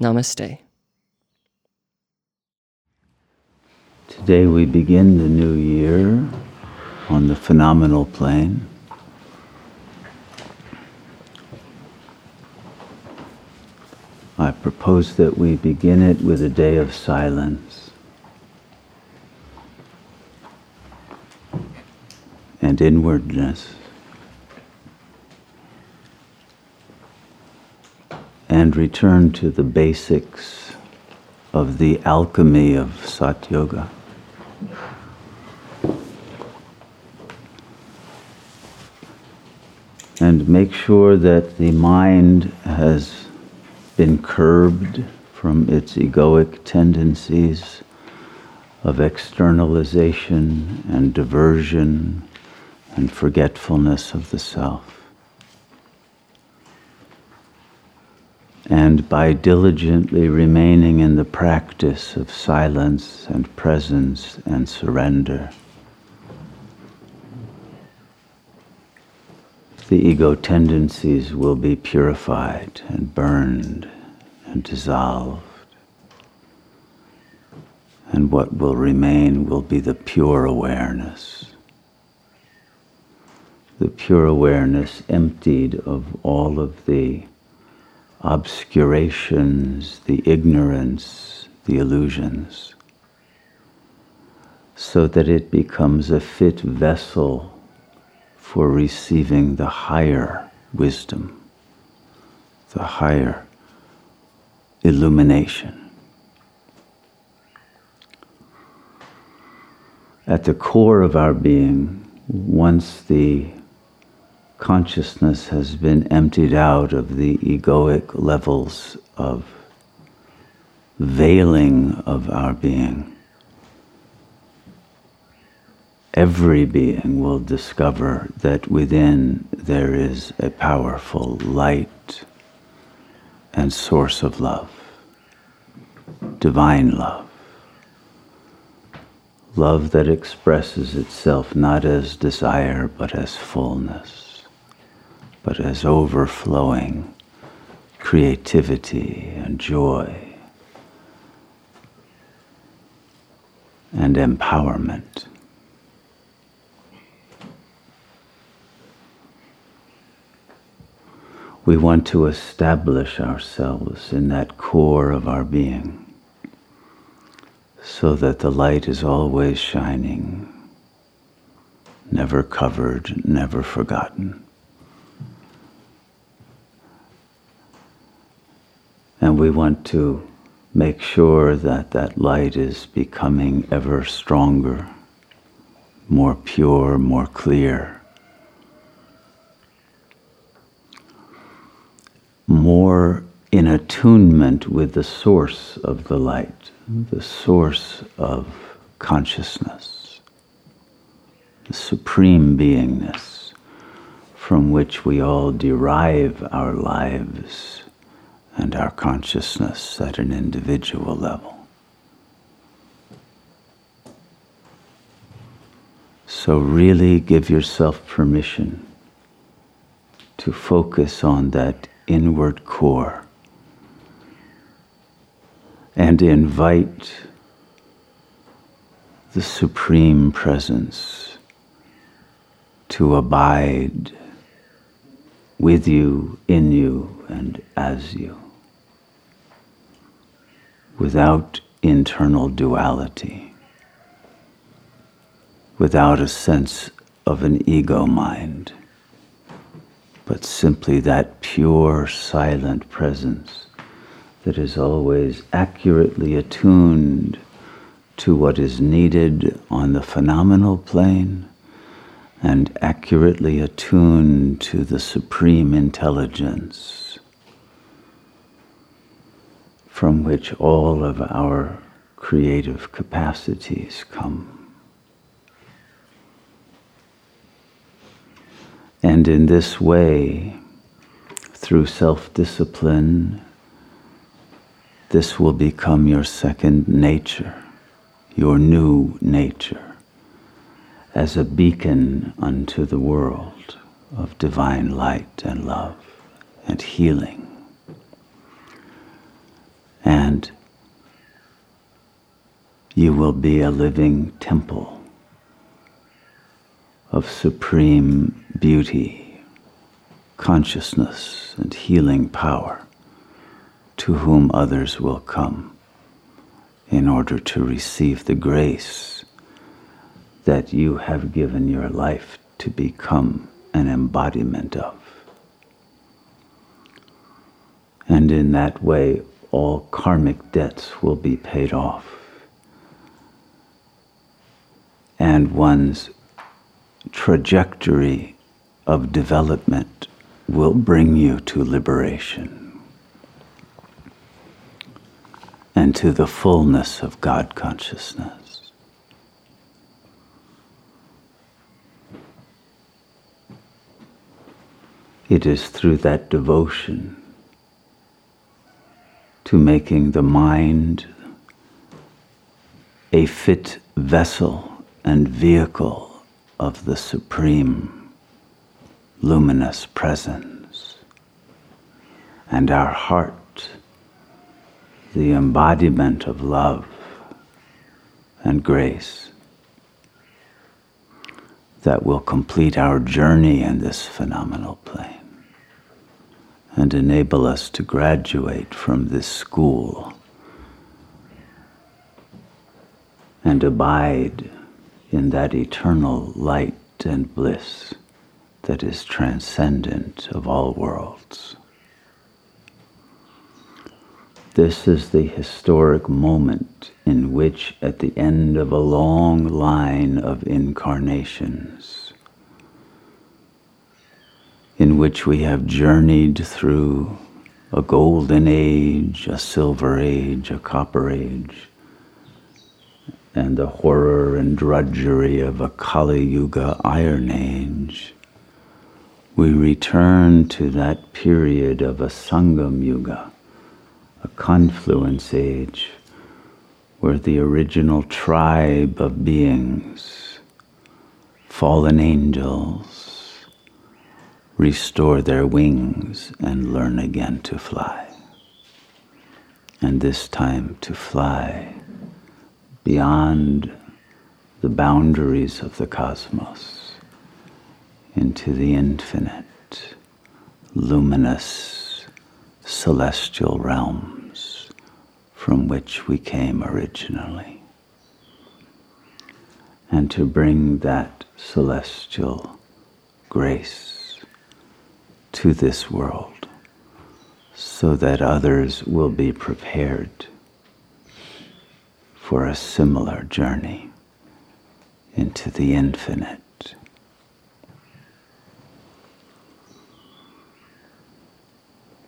Namaste. Today we begin the new year on the phenomenal plane. I propose that we begin it with a day of silence and inwardness. And return to the basics of the alchemy of Sat Yoga. And make sure that the mind has been curbed from its egoic tendencies of externalization and diversion and forgetfulness of the self. And by diligently remaining in the practice of silence and presence and surrender, the ego tendencies will be purified and burned and dissolved. And what will remain will be the pure awareness. The pure awareness emptied of all of the obscurations, the ignorance, the illusions, so that it becomes a fit vessel for receiving the higher wisdom, the higher illumination. At the core of our being, once the consciousness has been emptied out of the egoic levels of veiling of our being, every being will discover that within there is a powerful light and source of love, divine love. Love that expresses itself not as desire but as fullness, but as overflowing creativity and joy and empowerment. we want to establish ourselves in that core of our being so that the light is always shining, never covered, never forgotten. And we want to make sure that that light is becoming ever stronger, more pure, more clear. more in attunement with the source of the light, the source of consciousness, the supreme beingness from which we all derive our lives and our consciousness at an individual level. So, really give yourself permission to focus on that inward core and invite the Supreme Presence to abide with you, in you, and as you, without internal duality, without a sense of an ego mind. But simply that pure, silent presence that is always accurately attuned to what is needed on the phenomenal plane and accurately attuned to the supreme intelligence from which all of our creative capacities come. And in this way, through self discipline, this will become your second nature, your new nature, as a beacon unto the world of divine light and love and healing. And you will be a living temple of supreme beauty, consciousness, and healing power to whom others will come in order to receive the grace that you have given your life to become an embodiment of. And in that way, all karmic debts will be paid off. And one's trajectory of development will bring you to liberation and to the fullness of God consciousness. It is through that devotion to making the mind a fit vessel and vehicle of the Supreme luminous presence, and our heart, the embodiment of love and grace that will complete our journey in this phenomenal plane and enable us to graduate from this school and abide in that eternal light and bliss that is transcendent of all worlds. This is the historic moment in which, at the end of a long line of incarnations, in which we have journeyed through a golden age, a silver age, a copper age, and the horror and drudgery of a Kali Yuga Iron Age, we return to that period of a Sangam Yuga, a confluence age, where the original tribe of beings, fallen angels, restore their wings and learn again to fly. And this time to fly beyond the boundaries of the cosmos into the infinite, luminous, celestial realms from which we came originally. And to bring that celestial grace to this world so that others will be prepared for a similar journey into the infinite.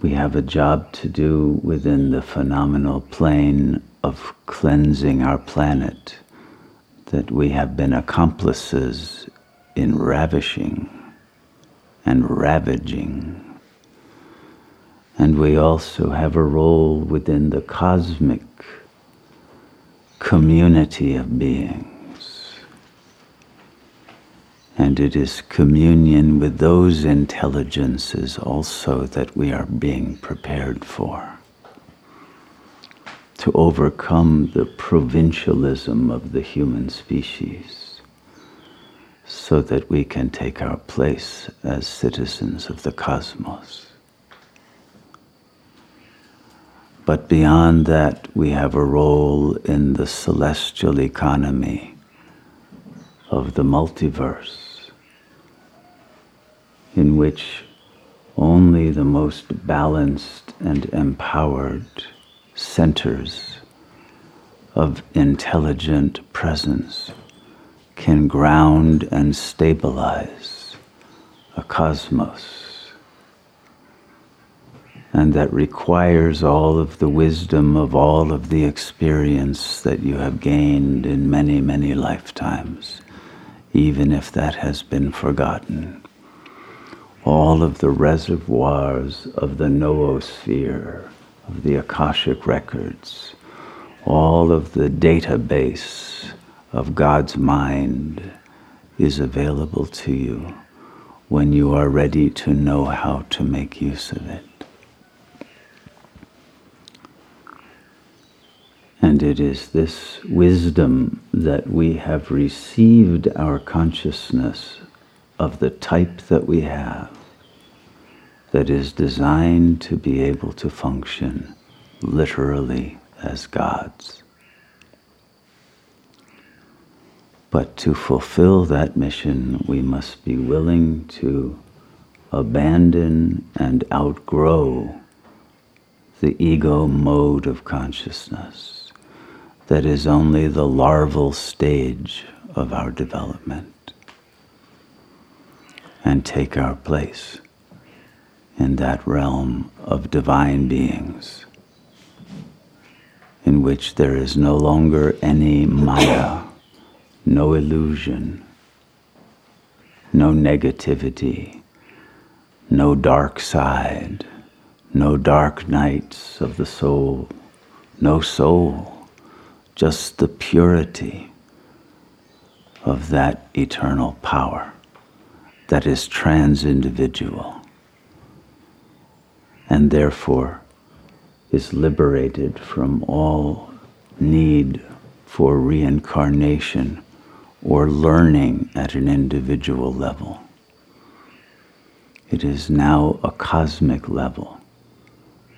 We have a job to do within the phenomenal plane of cleansing our planet that we have been accomplices in ravishing and ravaging. And we also have a role within the cosmic community of beings. And it is communion with those intelligences also that we are being prepared for. To overcome the provincialism of the human species so that we can take our place as citizens of the cosmos. But beyond that, we have a role in the celestial economy of the multiverse, in which only the most balanced and empowered centers of intelligent presence can ground and stabilize a cosmos and that requires all of the wisdom of all of the experience that you have gained in many, many lifetimes, even if that has been forgotten. All of the reservoirs of the noosphere, of the Akashic records, all of the database of God's mind is available to you when you are ready to know how to make use of it. And it is this wisdom that we have received our consciousness of the type that we have that is designed to be able to function literally as gods. But to fulfill that mission, we must be willing to abandon and outgrow the ego mode of consciousness that is only the larval stage of our development and take our place in that realm of divine beings in which there is no longer any maya, no illusion, no negativity, no dark side, no dark nights of the soul, no soul. Just the purity of that eternal power that is trans individual and therefore is liberated from all need for reincarnation or learning at an individual level. It is now a cosmic level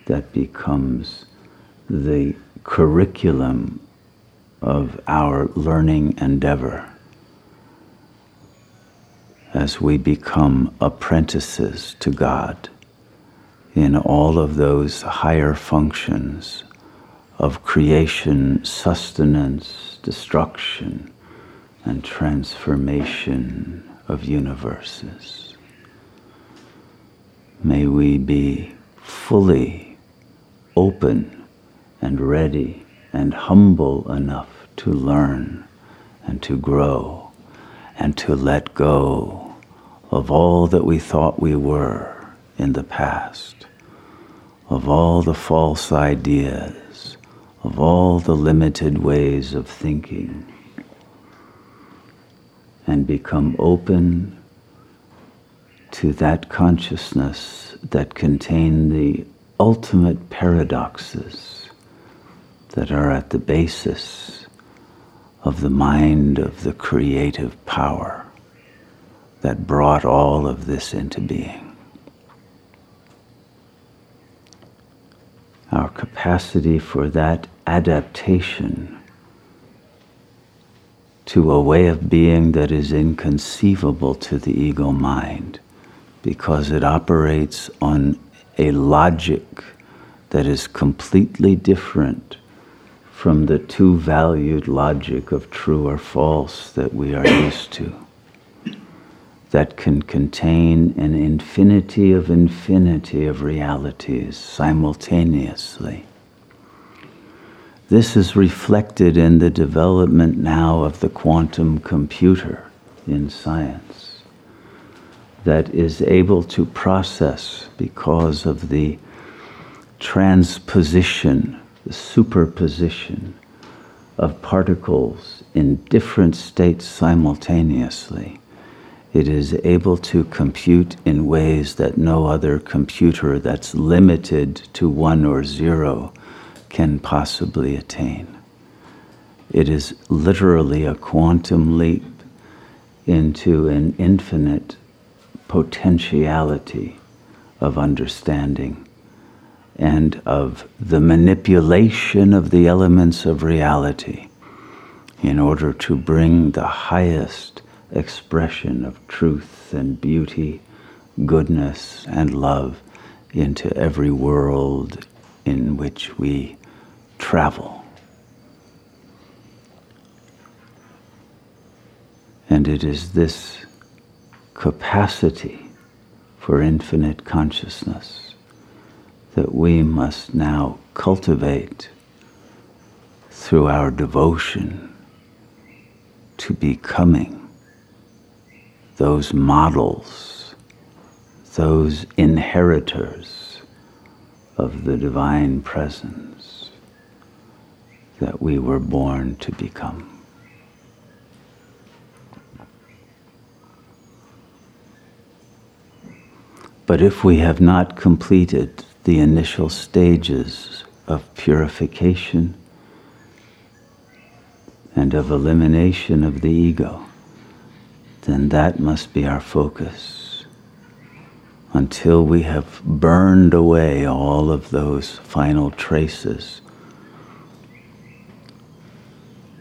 that becomes the curriculum of our learning endeavor as we become apprentices to God in all of those higher functions of creation, sustenance, destruction, and transformation of universes. May we be fully open and ready and humble enough to learn and to grow and to let go of all that we thought we were in the past, of all the false ideas, of all the limited ways of thinking, and become open to that consciousness that contain the ultimate paradoxes that are at the basis of the mind of the creative power that brought all of this into being. Our capacity for that adaptation to a way of being that is inconceivable to the ego mind because it operates on a logic that is completely different from the two valued logic of true or false that we are used to, that can contain an infinity of infinity of realities simultaneously. This is reflected in the development now of the quantum computer in science that is able to process because of the transposition the superposition of particles in different states simultaneously, it is able to compute in ways that no other computer that's limited to one or zero can possibly attain. It is literally a quantum leap into an infinite potentiality of understanding and of the manipulation of the elements of reality in order to bring the highest expression of truth and beauty, goodness and love into every world in which we travel. And it is this capacity for infinite consciousness that we must now cultivate through our devotion to becoming those models, those inheritors of the divine presence that we were born to become. But if we have not completed the initial stages of purification and of elimination of the ego, then that must be our focus until we have burned away all of those final traces,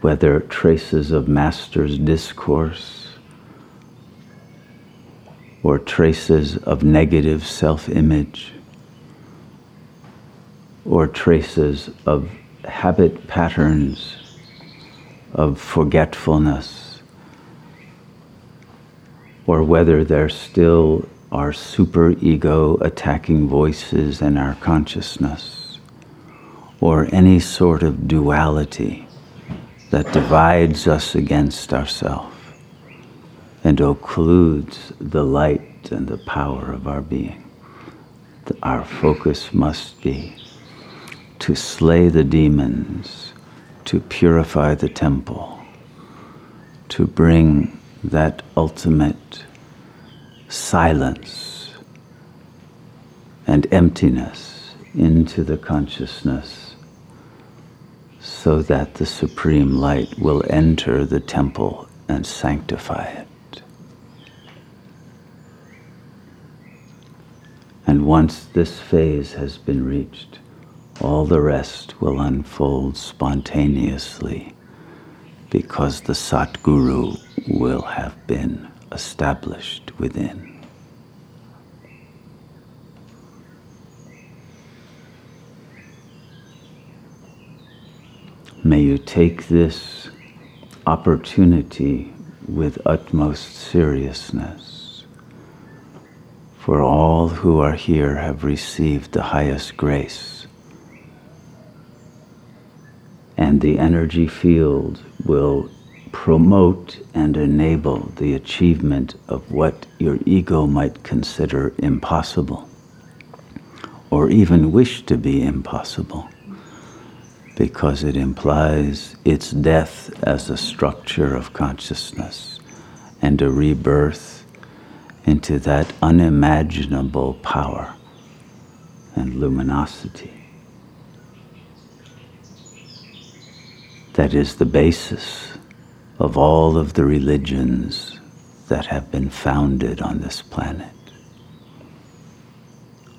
whether traces of Master's discourse or traces of negative self image or traces of habit patterns of forgetfulness, or whether there still are super ego attacking voices and our consciousness, or any sort of duality that divides us against ourselves and occludes the light and the power of our being. Our focus must be to slay the demons, to purify the temple, to bring that ultimate silence and emptiness into the consciousness so that the supreme light will enter the temple and sanctify it. And once this phase has been reached, all the rest will unfold spontaneously because the Satguru will have been established within. May you take this opportunity with utmost seriousness for all who are here have received the highest grace. And the energy field will promote and enable the achievement of what your ego might consider impossible or even wish to be impossible because it implies its death as a structure of consciousness and a rebirth into that unimaginable power and luminosity that is the basis of all of the religions that have been founded on this planet.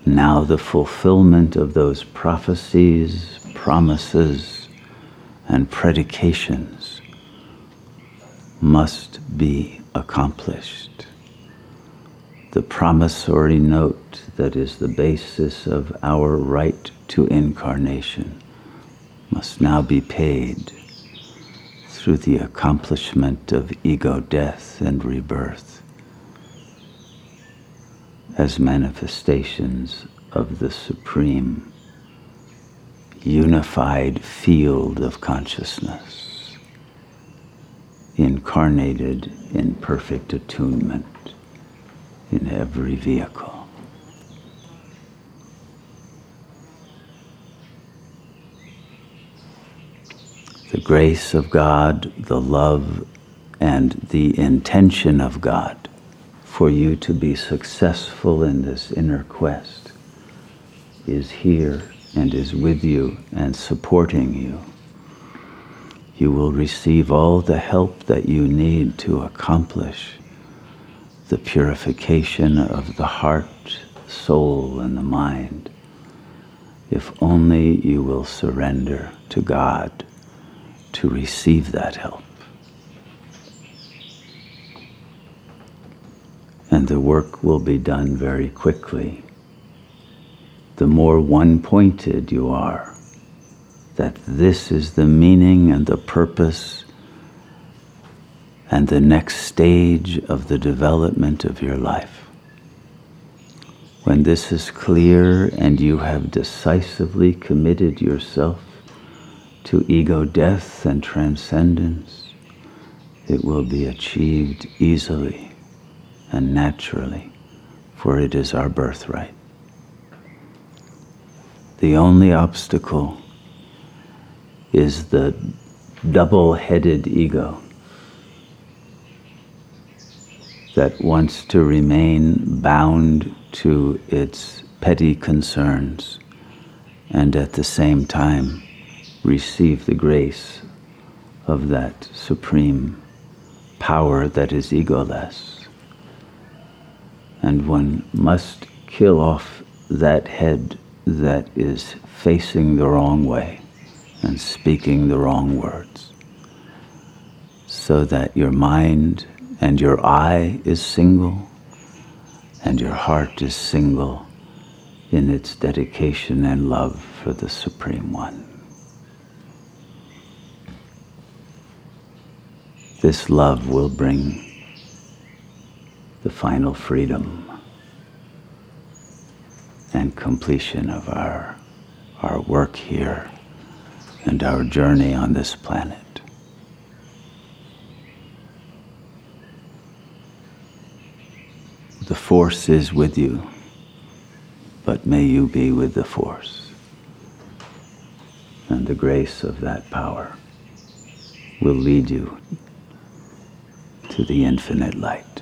Now, the fulfillment of those prophecies, promises, and predications must be accomplished. The promissory note that is the basis of our right to incarnation must now be paid through the accomplishment of ego death and rebirth as manifestations of the supreme unified field of consciousness incarnated in perfect attunement in every vehicle. The grace of God, the love, and the intention of God for you to be successful in this inner quest is here and is with you and supporting you. You will receive all the help that you need to accomplish the purification of the heart, soul, and the mind, if only you will surrender to God to receive that help. And the work will be done very quickly. The more one pointed you are, that this is the meaning and the purpose and the next stage of the development of your life. When this is clear and you have decisively committed yourself to ego death and transcendence, it will be achieved easily and naturally, for it is our birthright. The only obstacle is the double headed ego that wants to remain bound to its petty concerns and at the same time receive the grace of that supreme power that is egoless. And one must kill off that head that is facing the wrong way and speaking the wrong words so that your mind and your eye is single and your heart is single in its dedication and love for the Supreme One. This love will bring the final freedom and completion of our, our work here and our journey on this planet. The Force is with you, but may you be with the Force. And the grace of that power will lead you to the infinite light.